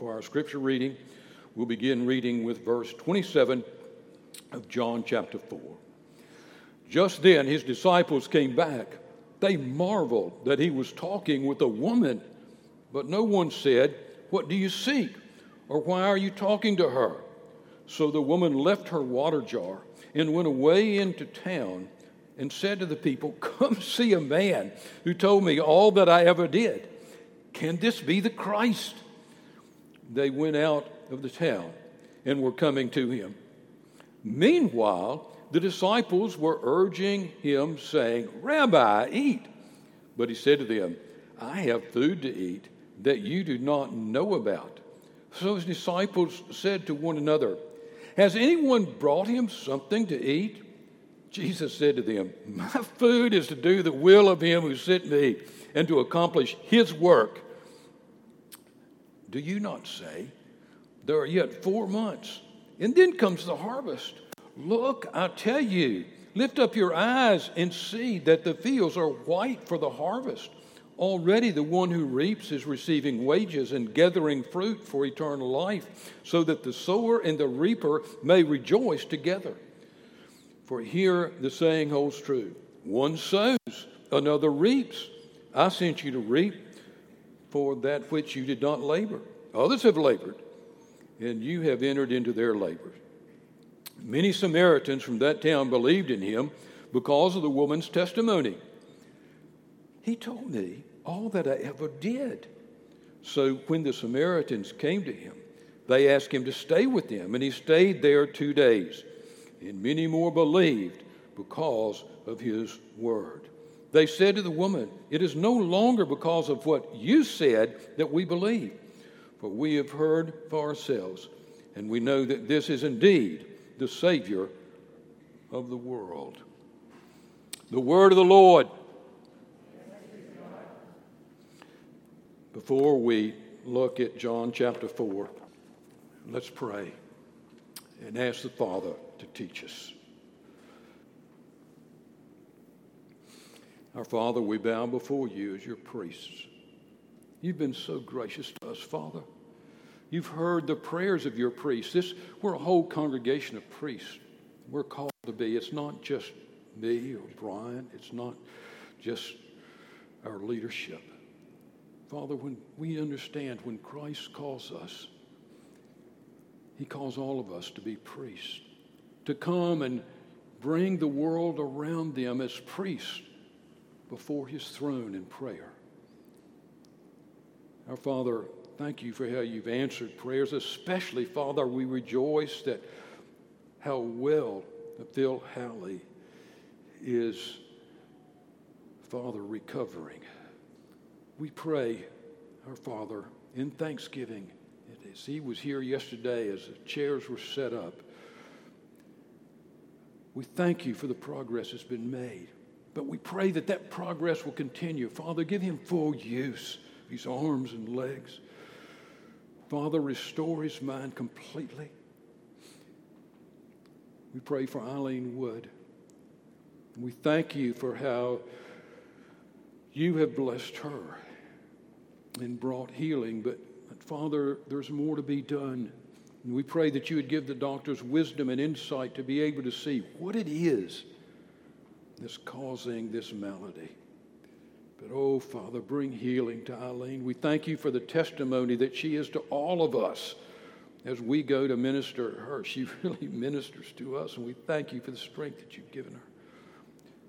for our scripture reading. We'll begin reading with verse 27 of John chapter 4. Just then his disciples came back. They marveled that he was talking with a woman, but no one said, What do you seek? or Why are you talking to her? So the woman left her water jar and went away into town and said to the people, Come see a man who told me all that I ever did. Can this be the Christ? They went out of the town and were coming to him. Meanwhile, the disciples were urging him, saying, Rabbi, eat. But he said to them, I have food to eat that you do not know about. So his disciples said to one another, Has anyone brought him something to eat? Jesus said to them, My food is to do the will of him who sent me and to accomplish his work. Do you not say, There are yet four months, and then comes the harvest? Look, I tell you, lift up your eyes and see that the fields are white for the harvest. Already the one who reaps is receiving wages and gathering fruit for eternal life, so that the sower and the reaper may rejoice together. For here the saying holds true one sows, another reaps. I sent you to reap for that which you did not labor. Others have labored, and you have entered into their labor. Many Samaritans from that town believed in him because of the woman's testimony. He told me all that I ever did. So when the Samaritans came to him, they asked him to stay with them, and he stayed there two days. And many more believed because of his word. They said to the woman, It is no longer because of what you said that we believe, for we have heard for ourselves, and we know that this is indeed the Savior of the world. The word of the Lord. Before we look at John chapter 4, let's pray and ask the Father to teach us. Our Father, we bow before you as your priests. You've been so gracious to us, Father. You've heard the prayers of your priests. This, we're a whole congregation of priests. We're called to be. It's not just me or Brian, it's not just our leadership. Father, when we understand when Christ calls us, he calls all of us to be priests, to come and bring the world around them as priests before his throne in prayer. Our Father, thank you for how you've answered prayers, especially, Father, we rejoice that how well Phil Halley is, Father, recovering. We pray, our Father, in thanksgiving, as he was here yesterday as the chairs were set up, we thank you for the progress that's been made. But we pray that that progress will continue. Father, give him full use of his arms and legs. Father, restore his mind completely. We pray for Eileen Wood. We thank you for how you have blessed her and brought healing. But, but Father, there's more to be done. And we pray that you would give the doctors wisdom and insight to be able to see what it is that's causing this malady. But oh, Father, bring healing to Eileen. We thank you for the testimony that she is to all of us as we go to minister to her. She really ministers to us, and we thank you for the strength that you've given her.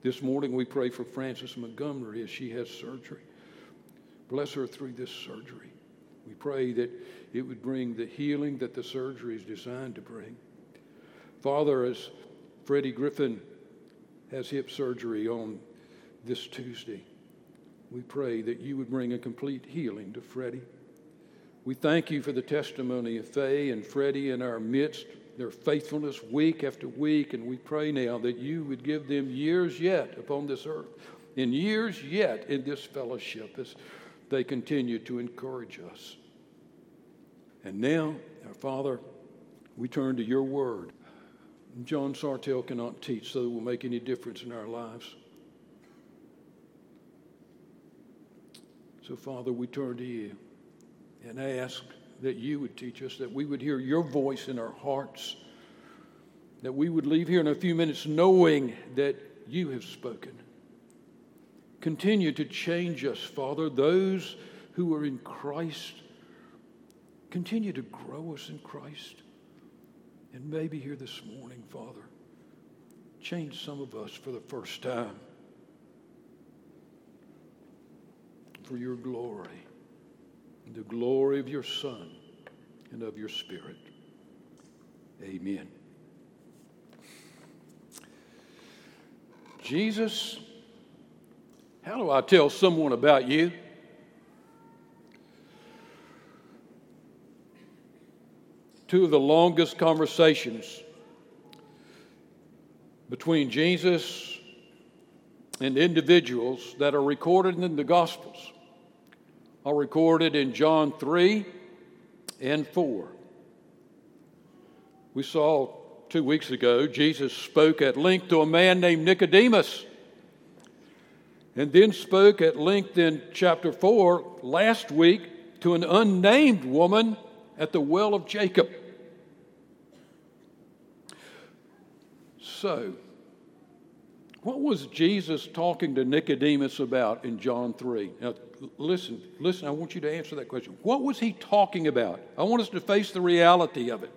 This morning, we pray for Frances Montgomery as she has surgery. Bless her through this surgery. We pray that it would bring the healing that the surgery is designed to bring. Father, as Freddie Griffin has hip surgery on this Tuesday. We pray that you would bring a complete healing to Freddie. We thank you for the testimony of Faye and Freddie in our midst, their faithfulness week after week, and we pray now that you would give them years yet upon this earth, and years yet in this fellowship as they continue to encourage us. And now, our Father, we turn to your word. John Sartelle cannot teach so it will make any difference in our lives. So, Father, we turn to you and ask that you would teach us, that we would hear your voice in our hearts, that we would leave here in a few minutes knowing that you have spoken. Continue to change us, Father, those who are in Christ. Continue to grow us in Christ. And maybe here this morning, Father, change some of us for the first time for your glory, the glory of your Son and of your Spirit. Amen. Jesus, how do I tell someone about you? Two of the longest conversations between Jesus and individuals that are recorded in the Gospels are recorded in John 3 and 4. We saw two weeks ago, Jesus spoke at length to a man named Nicodemus, and then spoke at length in chapter 4 last week to an unnamed woman at the well of Jacob. So, what was Jesus talking to Nicodemus about in John 3? Now, listen, listen, I want you to answer that question. What was he talking about? I want us to face the reality of it.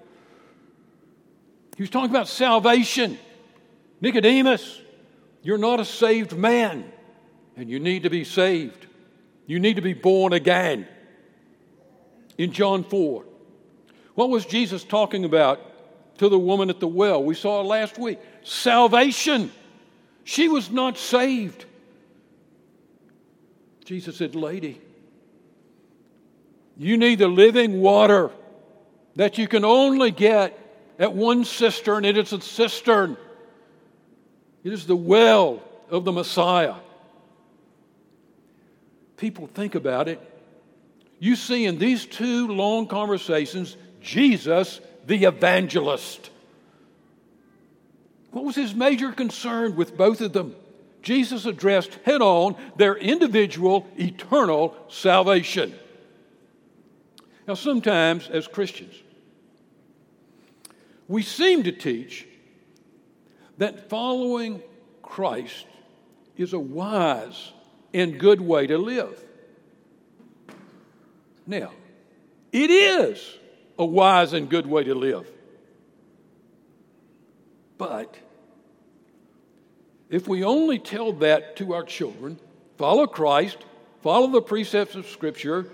He was talking about salvation. Nicodemus, you're not a saved man, and you need to be saved. You need to be born again. In John 4, what was Jesus talking about to the woman at the well? We saw last week salvation. She was not saved. Jesus said, Lady, you need the living water that you can only get at one cistern. It is a cistern, it is the well of the Messiah. People think about it. You see in these two long conversations, Jesus, the evangelist. What was his major concern with both of them? Jesus addressed head on their individual eternal salvation. Now, sometimes as Christians, we seem to teach that following Christ is a wise and good way to live. Now, it is a wise and good way to live. But if we only tell that to our children, follow Christ, follow the precepts of Scripture,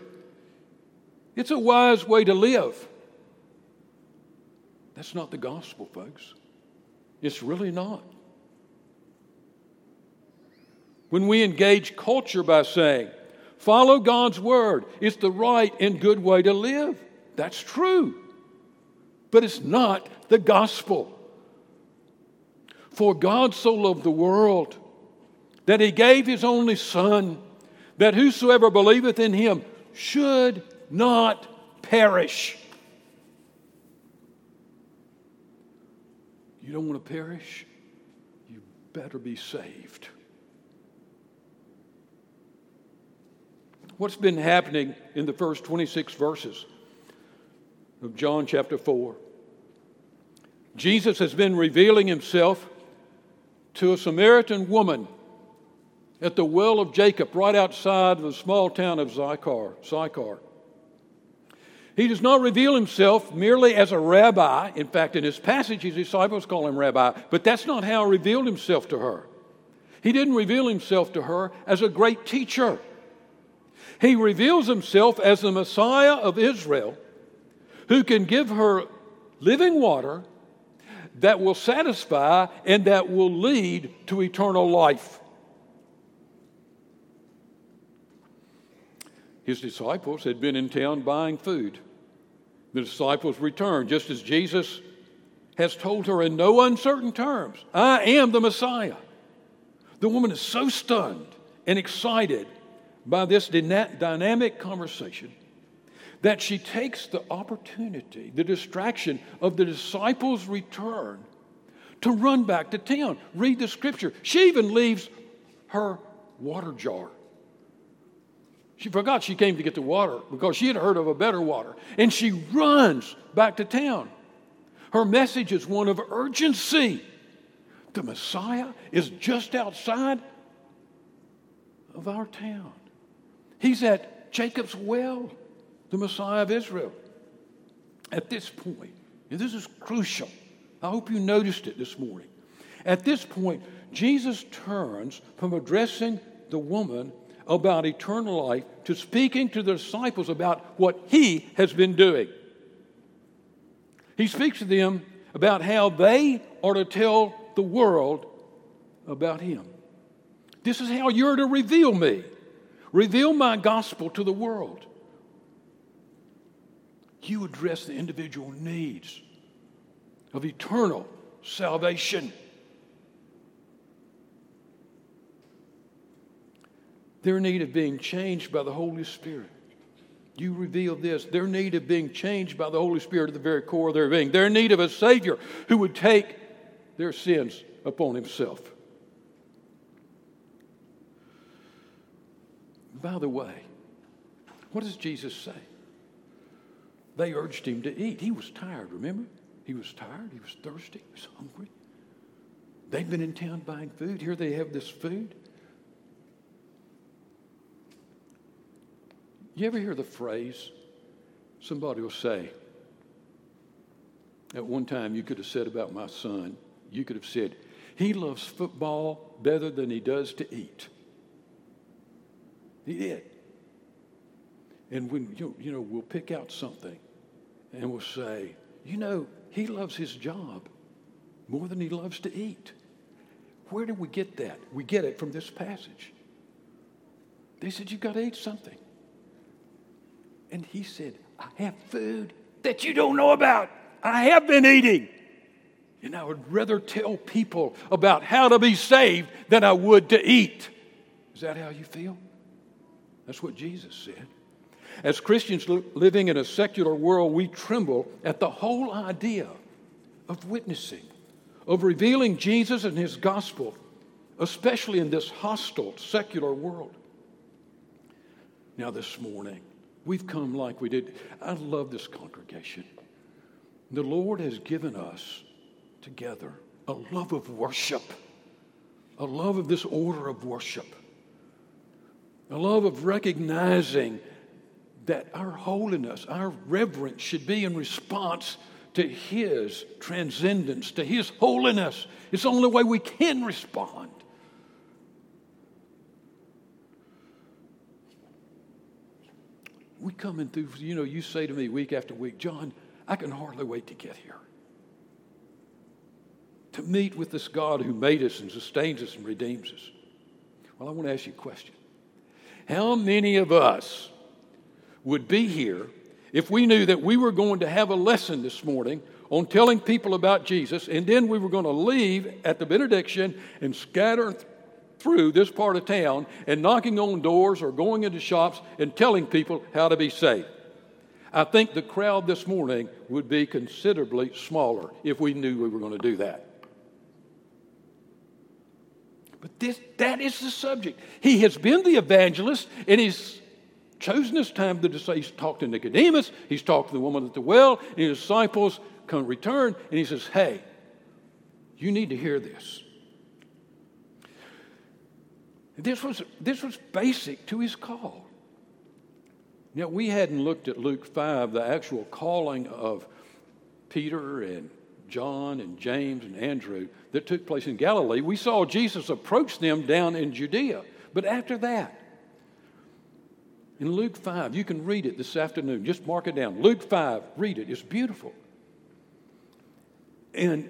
it's a wise way to live. That's not the gospel, folks. It's really not. When we engage culture by saying, follow God's word, it's the right and good way to live. That's true. But it's not the gospel. For God so loved the world that he gave his only Son, that whosoever believeth in him should not perish. You don't want to perish? You better be saved. What's been happening in the first 26 verses of John chapter 4? Jesus has been revealing himself to a Samaritan woman at the well of Jacob, right outside the small town of Sychar. Sychar. He does not reveal himself merely as a rabbi. In fact, in his passage, his disciples call him rabbi, but that's not how he revealed himself to her. He didn't reveal himself to her as a great teacher. He reveals himself as the Messiah of Israel who can give her living water that will satisfy and that will lead to eternal life. His disciples had been in town buying food. The disciples returned, just as Jesus has told her in no uncertain terms I am the Messiah. The woman is so stunned and excited by this dynamic conversation that she takes the opportunity, the distraction of the disciples' return to run back to town, read the scripture. She even leaves her water jar. She forgot she came to get the water because she had heard of a better water. And she runs back to town. Her message is one of urgency. The Messiah is just outside of our town. He's at Jacob's well, the Messiah of Israel. At this point, and this is crucial, I hope you noticed it this morning. At this point, Jesus turns from addressing the woman about eternal life to speaking to the disciples about what he has been doing. He speaks to them about how they are to tell the world about him. This is how you're to reveal me, reveal my gospel to the world. You address the individual needs of eternal salvation. their need of being changed by the Holy Spirit. You reveal this their need of being changed by the Holy Spirit at the very core of their being, their need of a Savior who would take their sins upon Himself. By the way, what does Jesus say? They urged him to eat. He was tired, remember? He was tired, he was thirsty, he was hungry. They've been in town buying food. Here they have this food. You ever hear the phrase? Somebody will say, at one time you could have said about my son, you could have said, he loves football better than he does to eat. He did. And when, you you know, we'll pick out something and we'll say, you know, he loves his job more than he loves to eat. Where do we get that? We get it from this passage. They said, You've got to eat something. And he said, I have food that you don't know about. I have been eating. And I would rather tell people about how to be saved than I would to eat. Is that how you feel? That's what Jesus said. As Christians living in a secular world, we tremble at the whole idea of witnessing, of revealing Jesus and his gospel, especially in this hostile secular world. Now, this morning, We've come like we did. I love this congregation. The Lord has given us together a love of worship, a love of this order of worship, a love of recognizing that our holiness, our reverence should be in response to His transcendence, to His holiness. It's the only way we can respond. we coming through, you know, you say to me week after week, John, I can hardly wait to get here. To meet with this God who made us and sustains us and redeems us. Well, I want to ask you a question. How many of us would be here if we knew that we were going to have a lesson this morning on telling people about Jesus, and then we were going to leave at the benediction and scatter through this part of town and knocking on doors or going into shops and telling people how to be saved. I think the crowd this morning would be considerably smaller if we knew we were going to do that. But this, that is the subject. He has been the evangelist and he's chosen this time to say he's talked to Nicodemus, he's talked to the woman at the well, and his disciples come return, and he says, Hey, you need to hear this. This was, this was basic to his call. Now, we hadn't looked at Luke 5, the actual calling of Peter and John and James and Andrew that took place in Galilee. We saw Jesus approach them down in Judea. But after that, in Luke 5, you can read it this afternoon. Just mark it down. Luke 5, read it. It's beautiful. And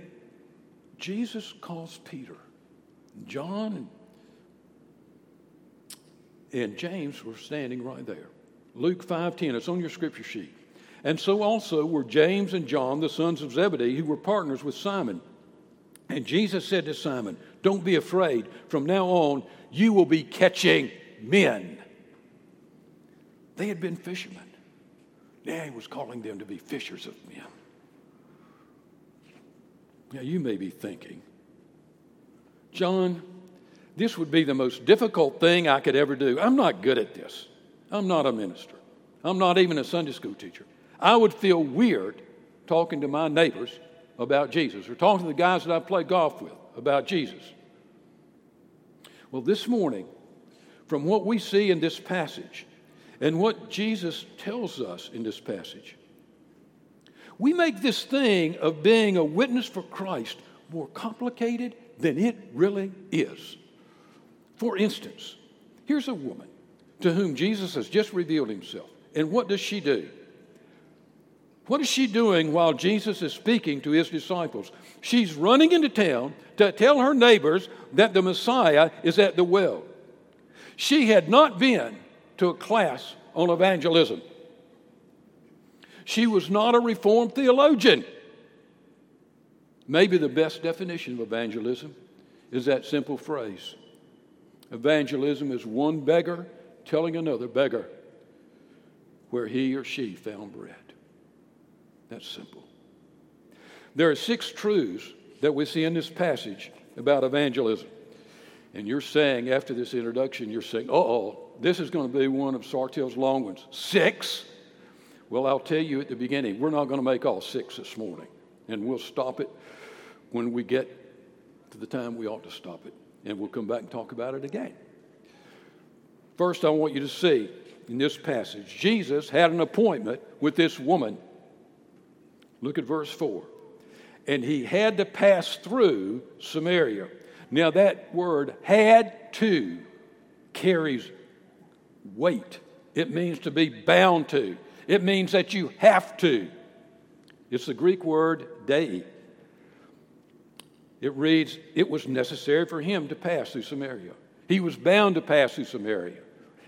Jesus calls Peter, John, and James were standing right there. Luke 5:10, it's on your scripture sheet. And so also were James and John, the sons of Zebedee, who were partners with Simon. And Jesus said to Simon, Don't be afraid. From now on, you will be catching men. They had been fishermen. Now he was calling them to be fishers of men. Now you may be thinking, John, this would be the most difficult thing I could ever do. I'm not good at this. I'm not a minister. I'm not even a Sunday school teacher. I would feel weird talking to my neighbors about Jesus or talking to the guys that I play golf with about Jesus. Well, this morning, from what we see in this passage and what Jesus tells us in this passage, we make this thing of being a witness for Christ more complicated than it really is. For instance, here's a woman to whom Jesus has just revealed himself. And what does she do? What is she doing while Jesus is speaking to his disciples? She's running into town to tell her neighbors that the Messiah is at the well. She had not been to a class on evangelism. She was not a Reformed theologian. Maybe the best definition of evangelism is that simple phrase Evangelism is one beggar telling another beggar where he or she found bread. That's simple. There are six truths that we see in this passage about evangelism. And you're saying, after this introduction, you're saying, oh, this is going to be one of Sartelle's long ones. Six? Well, I'll tell you at the beginning, we're not going to make all six this morning. And we'll stop it when we get to the time we ought to stop it. And we'll come back and talk about it again. First, I want you to see in this passage, Jesus had an appointment with this woman. Look at verse 4. And he had to pass through Samaria. Now, that word had to carries weight. It means to be bound to, it means that you have to. It's the Greek word dei. It reads, It was necessary for him to pass through Samaria. He was bound to pass through Samaria.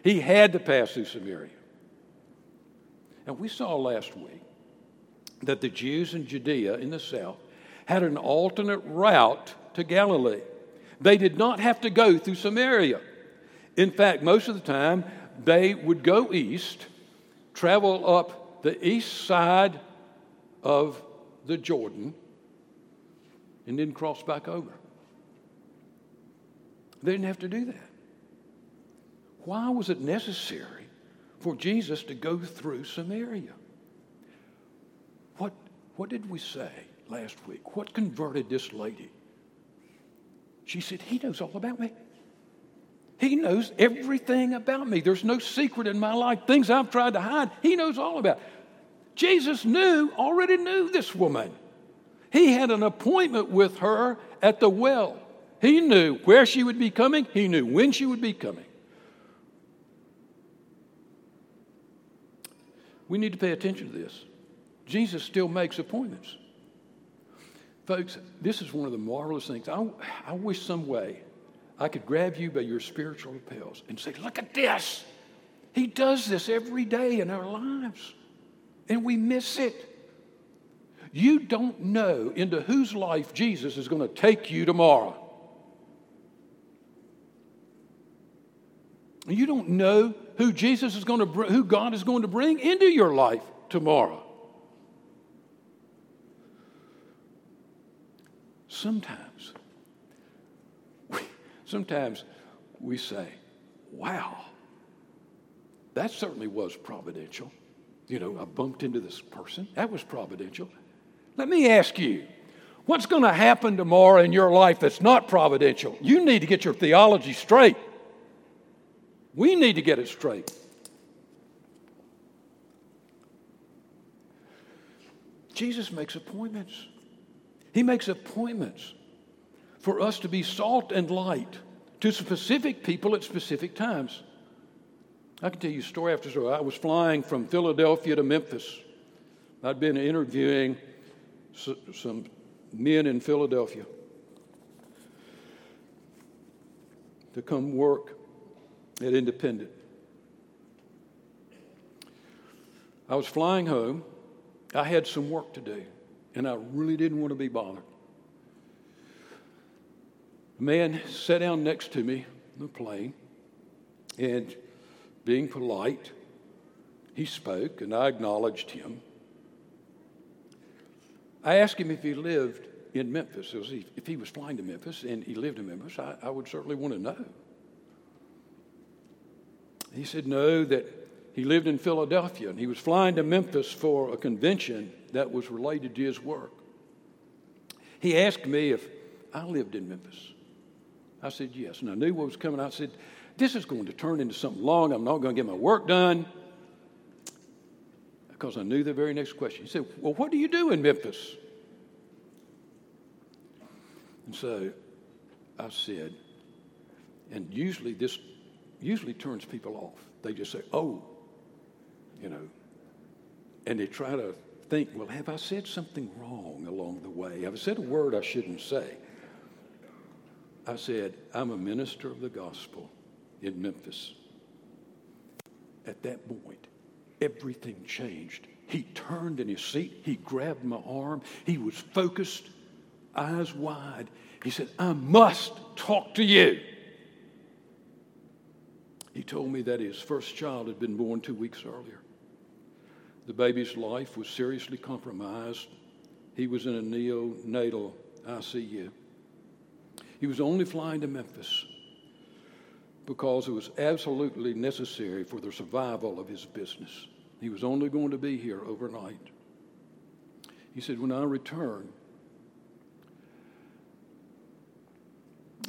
He had to pass through Samaria. And we saw last week that the Jews in Judea in the south had an alternate route to Galilee. They did not have to go through Samaria. In fact, most of the time, they would go east, travel up the east side of the Jordan, and then cross back over. They didn't have to do that. Why was it necessary for Jesus to go through Samaria? What, what did we say last week? What converted this lady? She said, He knows all about me. He knows everything about me. There's no secret in my life, things I've tried to hide. He knows all about. Jesus knew, already knew this woman. He had an appointment with her at the well. He knew where she would be coming, he knew when she would be coming. We need to pay attention to this. Jesus still makes appointments. Folks, this is one of the marvelous things. I, I wish some way I could grab you by your spiritual lapels and say, Look at this. He does this every day in our lives, and we miss it. You don't know into whose life Jesus is going to take you tomorrow. You don't know who Jesus is going to br- who God is going to bring into your life tomorrow. Sometimes, sometimes we say, "Wow, that certainly was providential." You know, I bumped into this person. That was providential. Let me ask you, what's going to happen tomorrow in your life that's not providential? You need to get your theology straight. We need to get it straight. Jesus makes appointments. He makes appointments for us to be salt and light to specific people at specific times. I can tell you story after story. I was flying from Philadelphia to Memphis. I'd been interviewing some men in Philadelphia to come work at Independent. I was flying home. I had some work to do, and I really didn't want to be bothered. Man sat down next to me on the plane, and being polite, he spoke, and I acknowledged him. I asked him if he lived in Memphis. If he was flying to Memphis and he lived in Memphis, I, I would certainly want to know. He said, No, that he lived in Philadelphia and he was flying to Memphis for a convention that was related to his work. He asked me if I lived in Memphis. I said yes, and I knew what was coming. I said, This is going to turn into something long. I'm not going to get my work done. Because I knew the very next question. He said, Well, what do you do in Memphis? And so I said, and usually this usually turns people off. They just say, oh, you know, and they try to think, well, have I said something wrong along the way? Have I said a word I shouldn't say? I said, I'm a minister of the gospel in Memphis. At that point, everything changed. He turned in his seat, he grabbed my arm, he was focused, eyes wide. He said, I must talk to you. He told me that his first child had been born two weeks earlier. The baby's life was seriously compromised. He was in a neonatal ICU. He was only flying to Memphis because it was absolutely necessary for the survival of his business. He was only going to be here overnight. He said, When I return,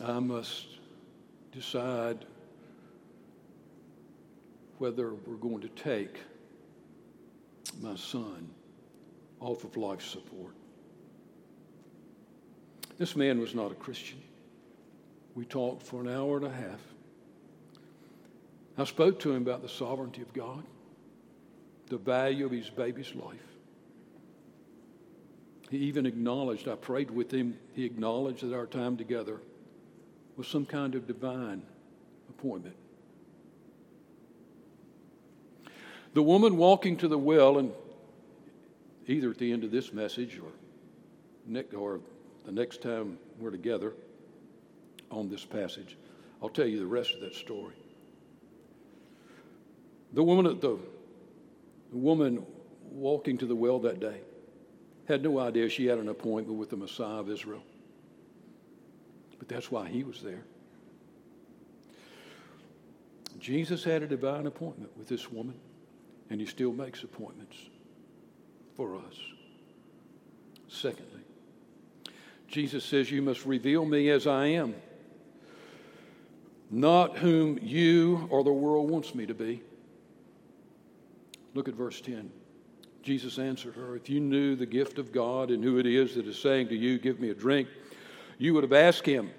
I must decide whether we're going to take my son off of life support. This man was not a Christian. We talked for an hour and a half. I spoke to him about the sovereignty of God, the value of his baby's life. He even acknowledged, I prayed with him, he acknowledged that our time together was some kind of divine appointment. The woman walking to the well, and either at the end of this message or, or the next time we're together on this passage, I'll tell you the rest of that story. The woman, the, the woman walking to the well that day had no idea she had an appointment with the Messiah of Israel. But that's why he was there. Jesus had a divine appointment with this woman and he still makes appointments for us. Secondly, Jesus says, You must reveal me as I am, not whom you or the world wants me to be. Look at verse 10. Jesus answered her, If you knew the gift of God and who it is that is saying to you, Give me a drink, you would have asked him.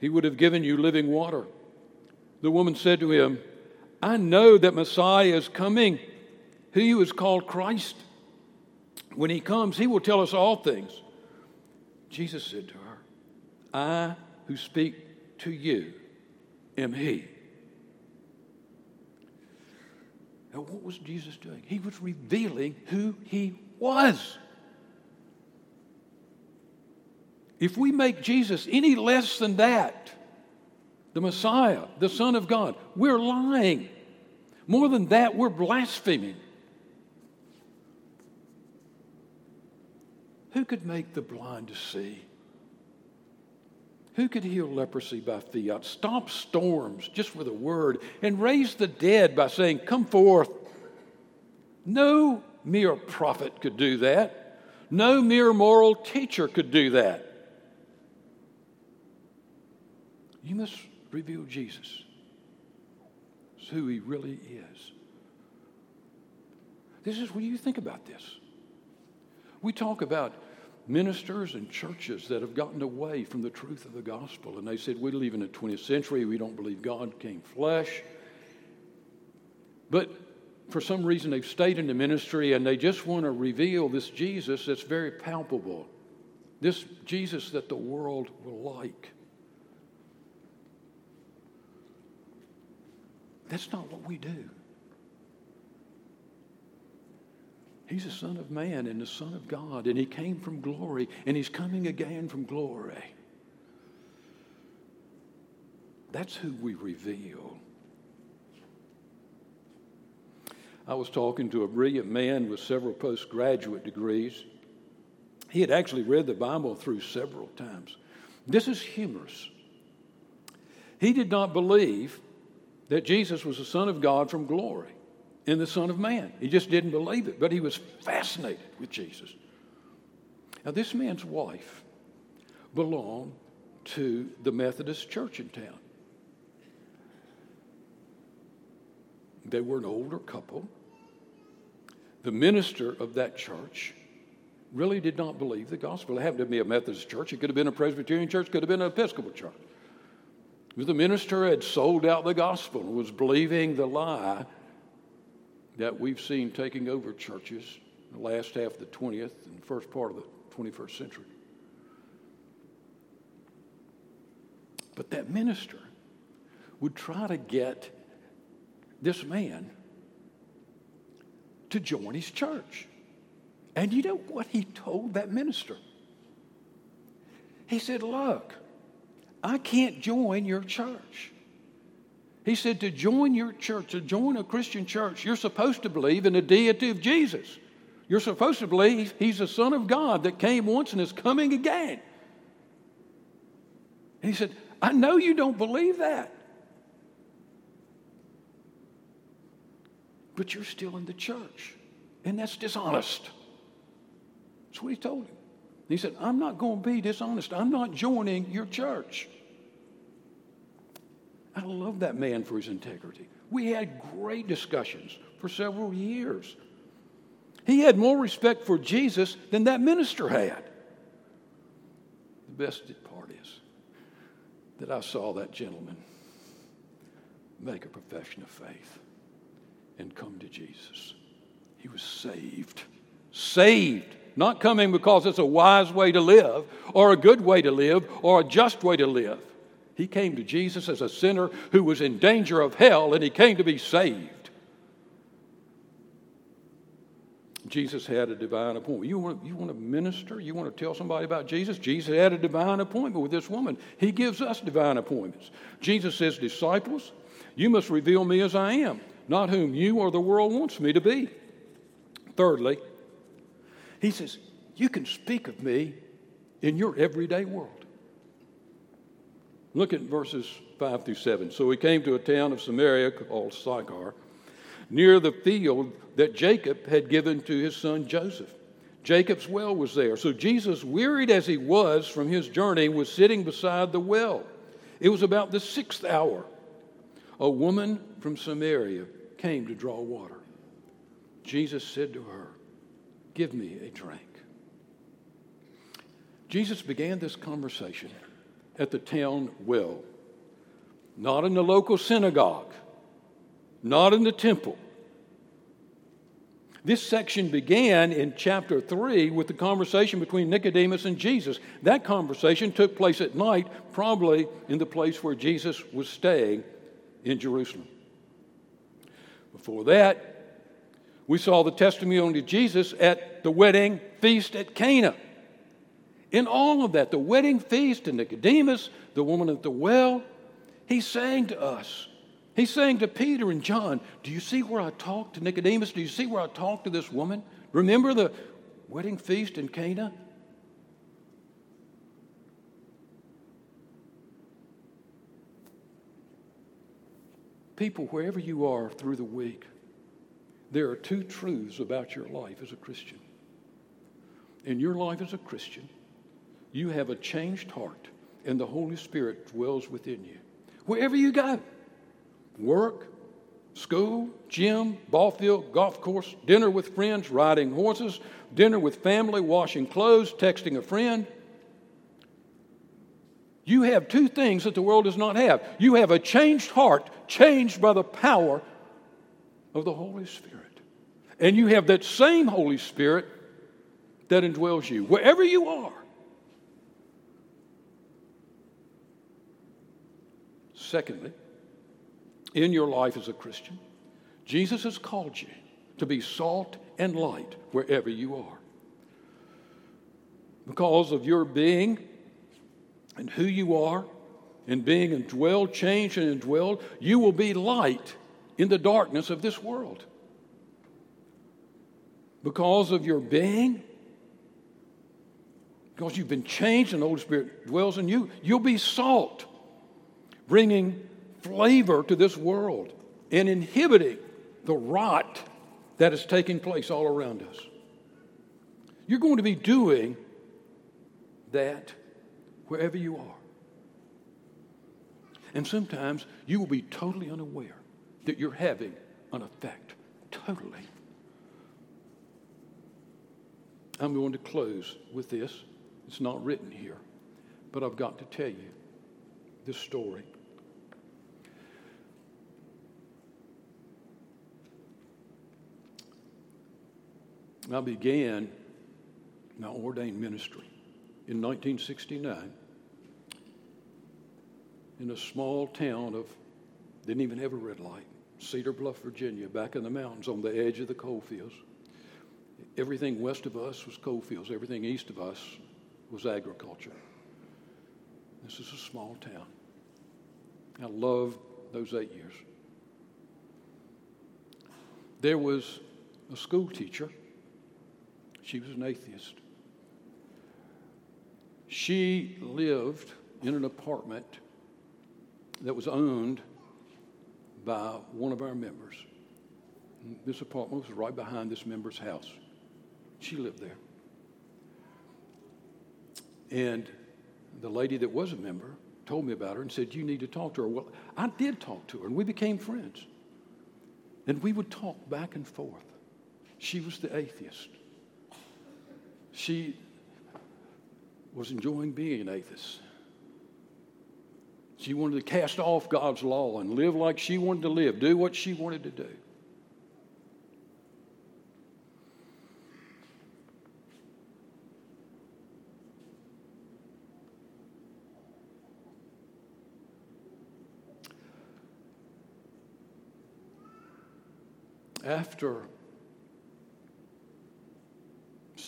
He would have given you living water. The woman said to him, I know that Messiah is coming who is called Christ. When he comes, he will tell us all things. Jesus said to her, I who speak to you am he. Now, what was Jesus doing? He was revealing who he was. If we make Jesus any less than that, the Messiah, the Son of God, we're lying. More than that, we're blaspheming. Who could make the blind to see? Who could heal leprosy by fiat, stop storms just with a word, and raise the dead by saying, Come forth? No mere prophet could do that. No mere moral teacher could do that. You must reveal Jesus. Who he really is. This is what you think about this. We talk about ministers and churches that have gotten away from the truth of the gospel. And they said, We live in the 20th century. We don't believe God came flesh. But for some reason, they've stayed in the ministry and they just want to reveal this Jesus that's very palpable, this Jesus that the world will like. That's not what we do. He's the Son of Man and the Son of God, and He came from glory, and He's coming again from glory. That's who we reveal. I was talking to a brilliant man with several postgraduate degrees. He had actually read the Bible through several times. This is humorous. He did not believe that Jesus was the Son of God from glory. In the Son of Man. He just didn't believe it, but he was fascinated with Jesus. Now, this man's wife belonged to the Methodist church in town. They were an older couple. The minister of that church really did not believe the gospel. It happened to be a Methodist church. It could have been a Presbyterian church, could have been an Episcopal church. The minister had sold out the gospel and was believing the lie that we've seen taking over churches in the last half of the 20th and first part of the 21st century. But that minister would try to get this man to join his church. And you know what he told that minister? He said, Look, I can't join your church. He said, To join your church, to join a Christian church, you're supposed to believe in the deity of Jesus. You're supposed to believe he's the Son of God that came once and is coming again. And he said, I know you don't believe that. But you're still in the church. And that's dishonest. That's what he told him. He said, I'm not going to be dishonest. I'm not joining your church. I love that man for his integrity. We had great discussions for several years. He had more respect for Jesus than that minister had. The best part is that I saw that gentleman make a profession of faith and come to Jesus. He was saved. Saved. Not coming because it's a wise way to live, or a good way to live, or a just way to live. He came to Jesus as a sinner who was in danger of hell, and he came to be saved. Jesus had a divine appointment. You want, you want to minister? You want to tell somebody about Jesus? Jesus had a divine appointment with this woman. He gives us divine appointments. Jesus says, Disciples, you must reveal me as I am, not whom you or the world wants me to be. Thirdly, he says, You can speak of me in your everyday world. Look at verses 5 through 7. So he came to a town of Samaria called Sychar, near the field that Jacob had given to his son Joseph. Jacob's well was there. So Jesus, wearied as he was from his journey, was sitting beside the well. It was about the sixth hour. A woman from Samaria came to draw water. Jesus said to her, Give me a drink. Jesus began this conversation at the town well, not in the local synagogue, not in the temple. This section began in chapter 3 with the conversation between Nicodemus and Jesus. That conversation took place at night, probably in the place where Jesus was staying in Jerusalem. Before that, we saw the testimony of Jesus at the wedding feast at Cana. In all of that, the wedding feast and Nicodemus, the woman at the well, he's saying to us, he's saying to Peter and John, Do you see where I talked to Nicodemus? Do you see where I talked to this woman? Remember the wedding feast in Cana? People, wherever you are through the week, there are two truths about your life as a Christian. In your life as a Christian, you have a changed heart, and the Holy Spirit dwells within you. Wherever you go work, school, gym, ball field, golf course, dinner with friends, riding horses, dinner with family, washing clothes, texting a friend. You have two things that the world does not have. You have a changed heart, changed by the power of the Holy Spirit. And you have that same Holy Spirit that indwells you, wherever you are. Secondly, in your life as a Christian, Jesus has called you to be salt and light wherever you are. Because of your being and who you are, and being indwelled, changed, and indwelled, you will be light in the darkness of this world because of your being, because you've been changed and the Holy Spirit dwells in you, you'll be salt, bringing flavor to this world and inhibiting the rot that is taking place all around us. You're going to be doing that wherever you are. And sometimes you will be totally unaware that you're having an effect. Totally. I'm going to close with this. It's not written here, but I've got to tell you this story. I began my ordained ministry in 1969 in a small town of, didn't even have a red light, Cedar Bluff, Virginia, back in the mountains on the edge of the coal fields. Everything west of us was coal fields, everything east of us was agriculture. This is a small town. I loved those eight years. There was a school teacher. She was an atheist. She lived in an apartment that was owned by one of our members. This apartment was right behind this member's house. She lived there. And the lady that was a member told me about her and said, You need to talk to her. Well, I did talk to her, and we became friends. And we would talk back and forth. She was the atheist. She was enjoying being an atheist. She wanted to cast off God's law and live like she wanted to live, do what she wanted to do. After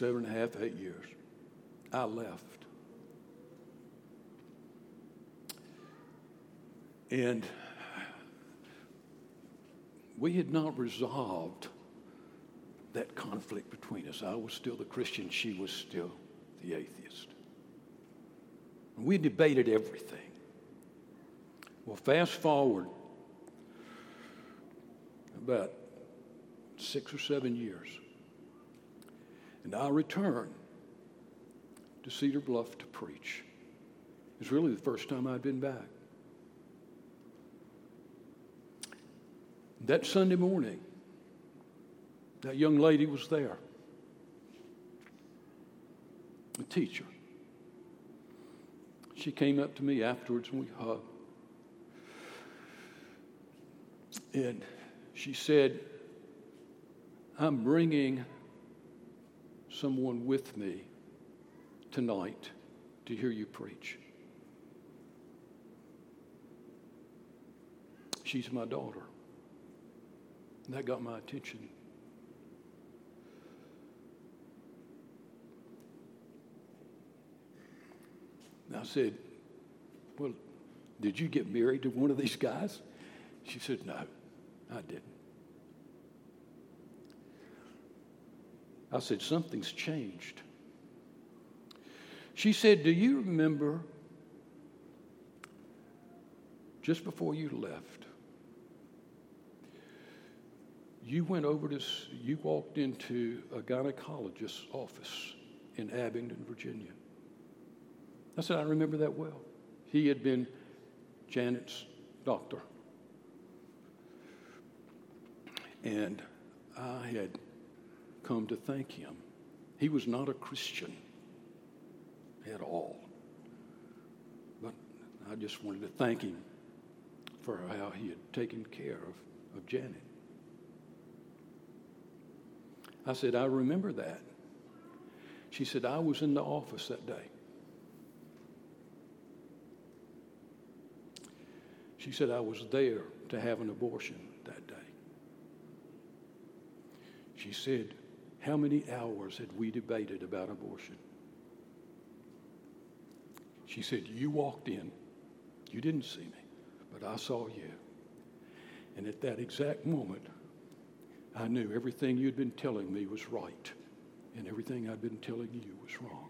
seven and a half, eight years, I left. And we had not resolved that conflict between us. I was still the Christian, she was still the atheist. We debated everything. Well, fast forward about six or seven years, and I returned to Cedar Bluff to preach. It was really the first time I'd been back. That Sunday morning, that young lady was there, a teacher. She came up to me afterwards and we hugged. And she said, I'm bringing someone with me tonight to hear you preach. She's my daughter. And that got my attention. And I said, Well, did you get married to one of these guys? She said, No, I didn't. I said, Something's changed. She said, Do you remember just before you left? you went over to, you walked into a gynecologist's office in Abingdon, Virginia. I said, I remember that well. He had been Janet's doctor. And I had come to thank him. He was not a Christian at all. But I just wanted to thank him for how he had taken care of, of Janet. I said, I remember that. She said, I was in the office that day. She said, I was there to have an abortion that day. She said, How many hours had we debated about abortion? She said, You walked in. You didn't see me, but I saw you. And at that exact moment, I knew everything you'd been telling me was right, and everything I'd been telling you was wrong.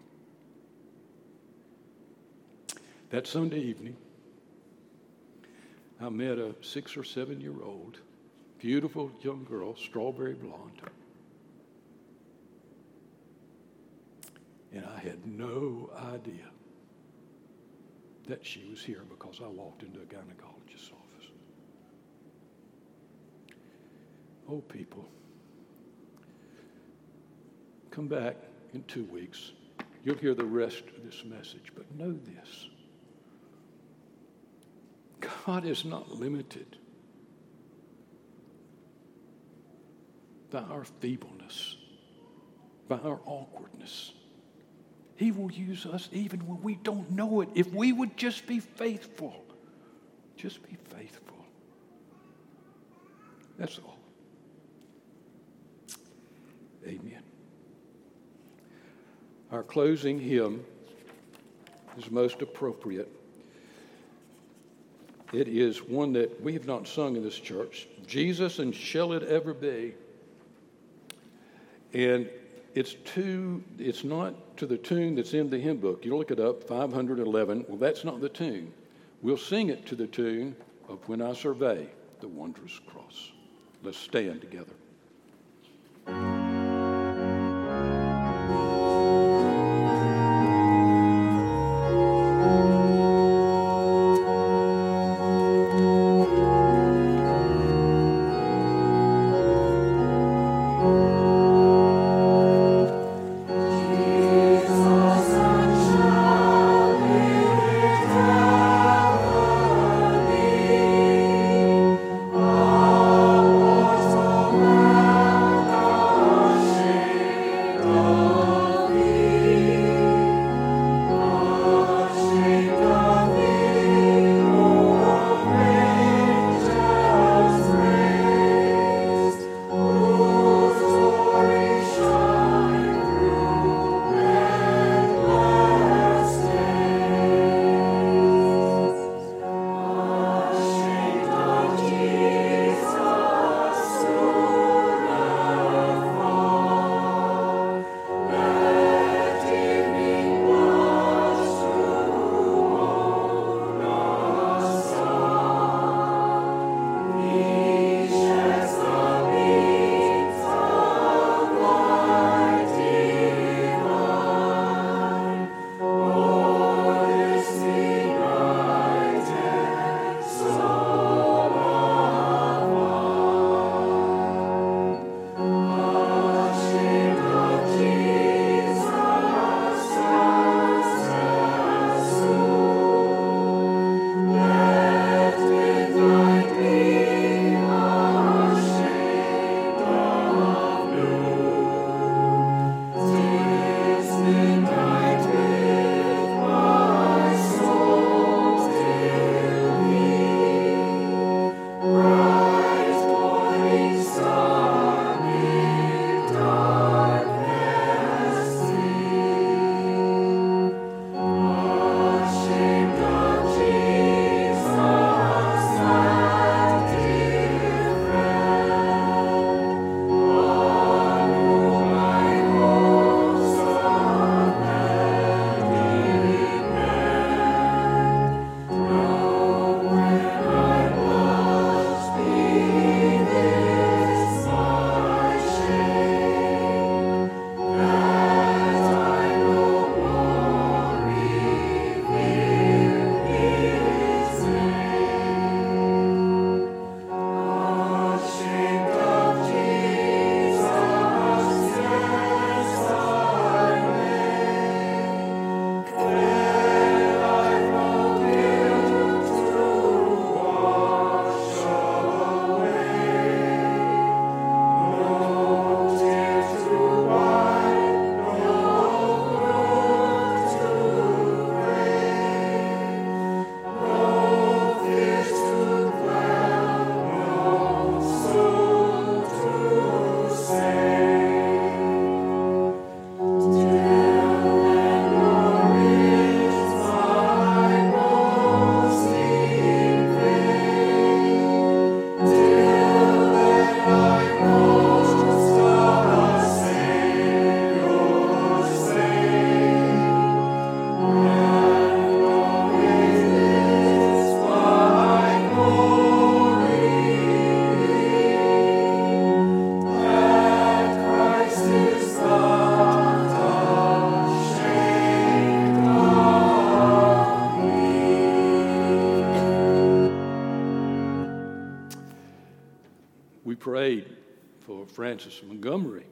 That Sunday evening, I met a six or seven year old beautiful young girl, strawberry blonde. And I had no idea that she was here because I walked into a gynecologist's office. Oh, people, come back in two weeks. You'll hear the rest of this message, but know this God is not limited by our feebleness, by our awkwardness. He will use us even when we don't know it if we would just be faithful. Just be faithful. That's all. Amen. Our closing hymn is most appropriate. It is one that we have not sung in this church Jesus and Shall It Ever Be? And it's to, it's not to the tune that's in the hymn book. You look it up, 511. Well, that's not the tune. We'll sing it to the tune of When I Survey the Wondrous Cross. Let's stand together. Frances Montgomery.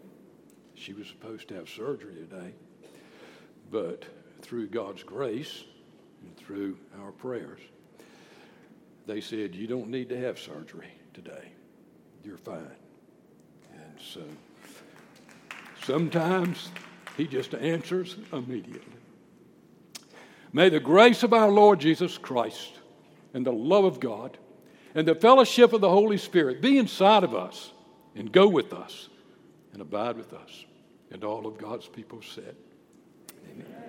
She was supposed to have surgery today, but through God's grace and through our prayers, they said, You don't need to have surgery today. You're fine. And so sometimes He just answers immediately. May the grace of our Lord Jesus Christ and the love of God and the fellowship of the Holy Spirit be inside of us and go with us and abide with us. And all of God's people said, Amen.